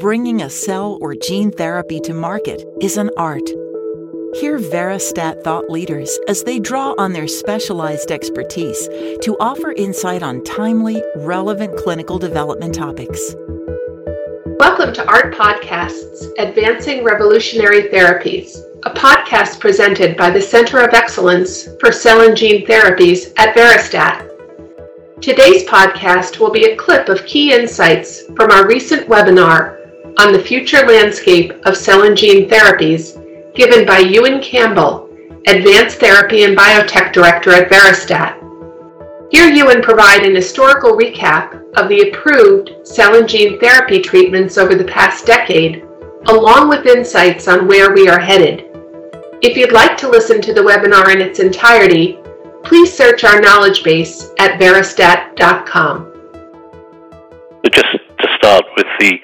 bringing a cell or gene therapy to market is an art. Hear Veristat thought leaders as they draw on their specialized expertise to offer insight on timely, relevant clinical development topics. Welcome to ART Podcasts Advancing Revolutionary Therapies, a podcast presented by the Center of Excellence for Cell and Gene Therapies at Veristat. Today's podcast will be a clip of key insights from our recent webinar on the future landscape of cell and gene therapies given by Ewan Campbell, Advanced Therapy and Biotech Director at Veristat. Here, Ewan provide an historical recap of the approved cell and gene therapy treatments over the past decade, along with insights on where we are headed. If you'd like to listen to the webinar in its entirety, please search our knowledge base at veristat.com. Just to start with the,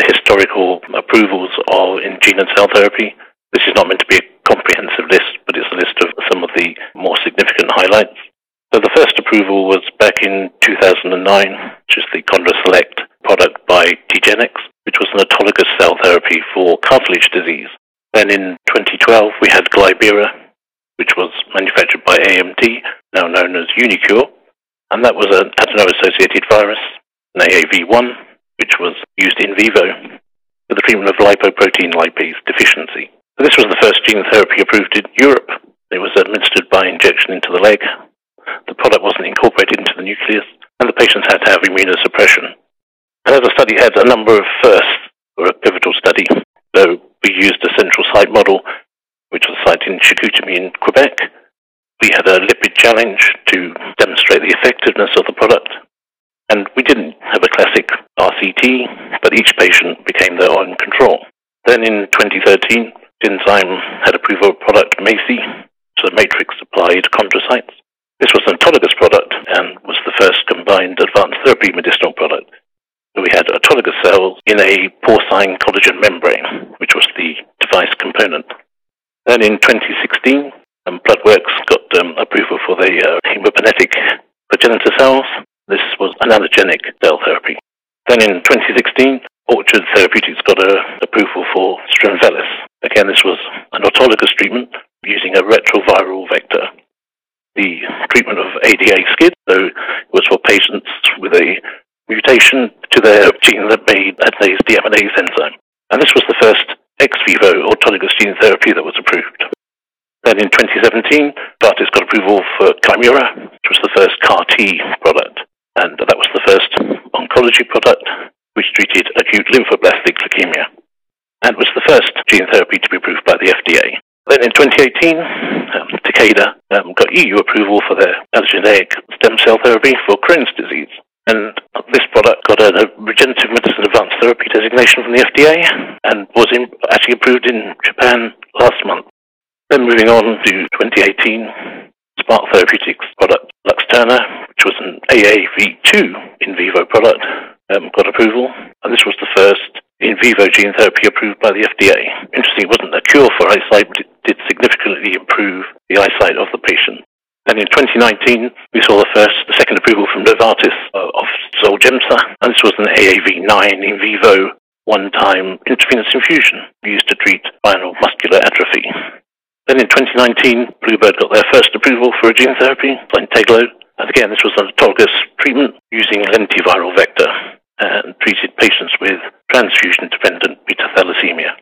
the historical approvals of in gene and cell therapy, this is not meant to be a comprehensive list, but it's a list of some of the more significant highlights. So the first approval was back in 2009, which is the ChondroCelect product by TiGenix, which was an autologous cell therapy for cartilage disease. Then in 2012, we had Glybera, which was manufactured by AMT, now known as uniQure, and that was an adeno-associated virus, an AAV1, which was used in vivo for the treatment of lipoprotein lipase deficiency. This was the first gene therapy approved in Europe. It was administered by injection into the leg. The product wasn't incorporated into the nucleus, and the patients had to have immunosuppression. And as the study had a number of firsts, or a pivotal study, so we used a central site model which was site in Chicoutimi in Quebec. We had a lipid challenge to demonstrate the effectiveness of the product. And we didn't have a classic RCT, but each patient became their own control. Then in 2013, Genzyme had approval of product MACI, so matrix applied chondrocytes. This was an autologous product and was the first combined advanced therapy medicinal product. We had autologous cells in a porcine collagen membrane, which was the device component. Then in 2016, um, Bloodworks got um, approval for the uh, hematopoietic progenitor cells. This was an allogeneic cell therapy. Then in 2016, Orchard Therapeutics got a approval for Strimvelis. Again, this was an autologous treatment using a retroviral vector. The treatment of ADA so it was for patients with a mutation to their gene that made adenosine deaminase enzyme. And this was the first ex vivo autologous gene therapy that was approved. Then in 2017, Novartis got approval for Kymriah, which was the first CAR T product. And that was the first oncology product which treated acute lymphoblastic leukemia and was the first gene therapy to be approved by the FDA. Then in 2018, um, Takeda um, got EU approval for their allogeneic stem cell therapy for Crohn's disease. And this product got a, regenerative medicine advanced therapy designation from the FDA and was in, actually approved in Japan last month. Then moving on to 2018, Spark Therapeutics product Luxturna, which was an AAV2 in vivo product, um, got approval. And this was the first in vivo gene therapy approved by the FDA. Interesting, it wasn't a cure for eyesight, but it did significantly improve the eyesight of the patient. And in 2019, we saw the first, the second approval from Novartis uh, of Zolgensma, and this was an AAV9 in vivo one-time intravenous infusion used to treat spinal muscular atrophy. Then in 2019, Bluebird got their first approval for a gene therapy, Zynteglo, and again, this was an autologous treatment using lentiviral vector uh, and treated patients with transfusion-dependent beta thalassemia.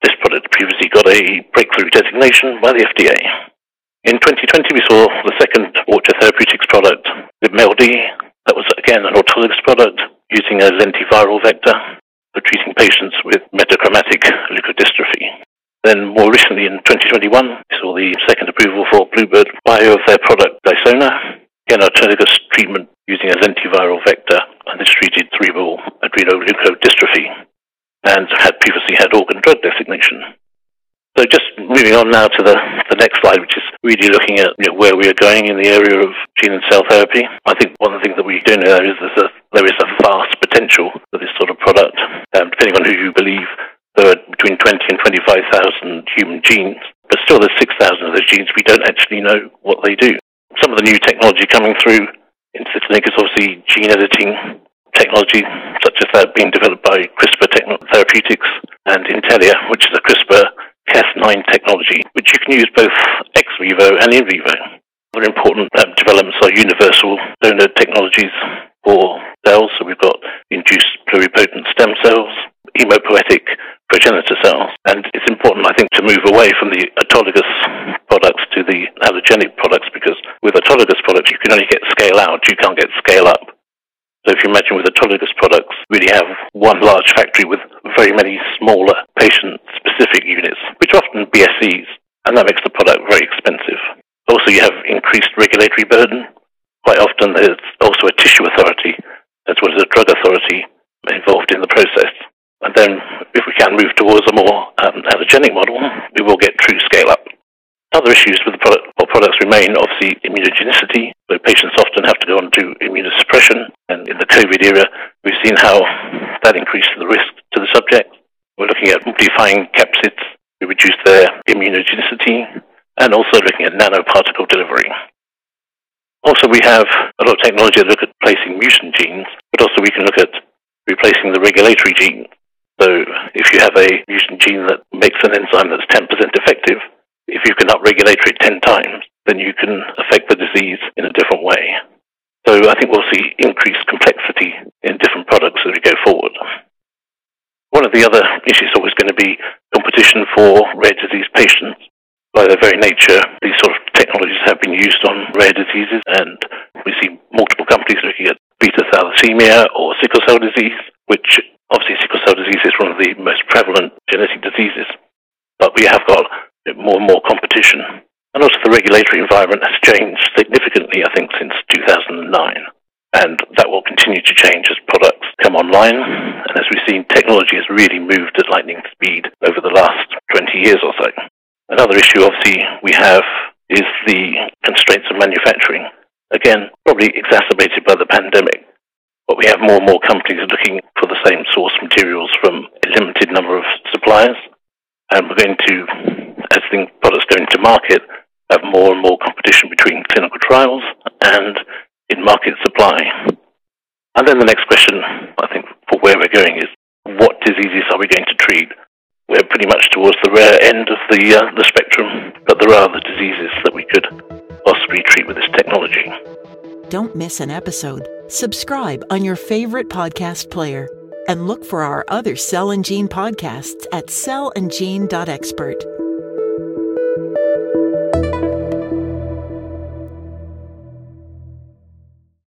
This product previously got a breakthrough designation by the FDA. In 2020, we saw the second Orchard Therapeutics product with. That was, again, an autologous product using a lentiviral vector for treating patients with metachromatic leukodystrophy. Then, more recently, in 2021, we saw the second approval for Bluebird Bio of their product Dicerna, again, autologous treatment using a lentiviral vector, and this treated cerebral adrenoleukodystrophy and had previously had orphan drug designation. So just moving on now to the, the next slide, which is really looking at you know, where we are going in the area of gene and cell therapy. I think one of the things that we do know is a, there is a vast potential for this sort of product. Um, depending on who you believe, Twenty-five thousand human genes, but still there's 6,000 of those genes we don't actually know what they do. Some of the new technology coming through into the clinic is obviously gene editing technology, such as that being developed by CRISPR Therapeutics and Intellia, which is a CRISPR Cas9 technology, which you can use both ex vivo and in vivo. Other important um, developments are universal donor technologies for cells, so we've got induced pluripotent stem cells, hemopoietic away from the autologous products to the allogenic products because with autologous products, you can only get scale out, you can't get scale up. So if you imagine with autologous products, really have one large factory with very many smaller patient-specific units, which are often BSCs, and that makes the product very expensive. Also, you have increased regulatory burden. Quite often, there's also a tissue authority as well as a drug authority involved in the process. And then, can move towards a more um, allogenic model, we will get true scale up. Other issues with the product, what products remain, obviously immunogenicity, where patients often have to go on to immunosuppression. And in the COVID era, we've seen how that increases the risk to the subject. We're looking at modifying capsids to reduce their immunogenicity, and also looking at nanoparticle delivery. Also, we have a lot of technology to look at placing mutant genes, but also we can look at replacing the regulatory gene so if you have a mutant gene that makes an enzyme that's 10% effective, if you can upregulate it 10 times, then you can affect the disease in a different way. So I think we'll see increased complexity in different products as we go forward. One of the other issues is always going to be competition for rare disease patients. By their very nature, these sort of technologies have been used on rare diseases, and we see multiple companies looking at beta thalassemia or sickle cell disease, which cell disease is one of the most prevalent genetic diseases, but we have got more and more competition. And also, the regulatory environment has changed significantly, I think, since 2009. And that will continue to change as products come online. And as we've seen, technology has really moved at lightning speed over the last 20 years or so. Another issue, obviously, we have is the constraints of manufacturing. Again, probably exacerbated by the pandemic. But we have more and more companies looking for the same source materials from a limited number of suppliers. And we're going to, as the products go into market, have more and more competition between clinical trials and in market supply. And then the next question, I think, for where we're going is what diseases are we going to treat? We're pretty much towards the rare end of the, uh, the spectrum, but there are other diseases that we could possibly treat with this technology. Don't miss an episode. Subscribe on your favorite podcast player and look for our other Cell and Gene podcasts at cellandgene.expert.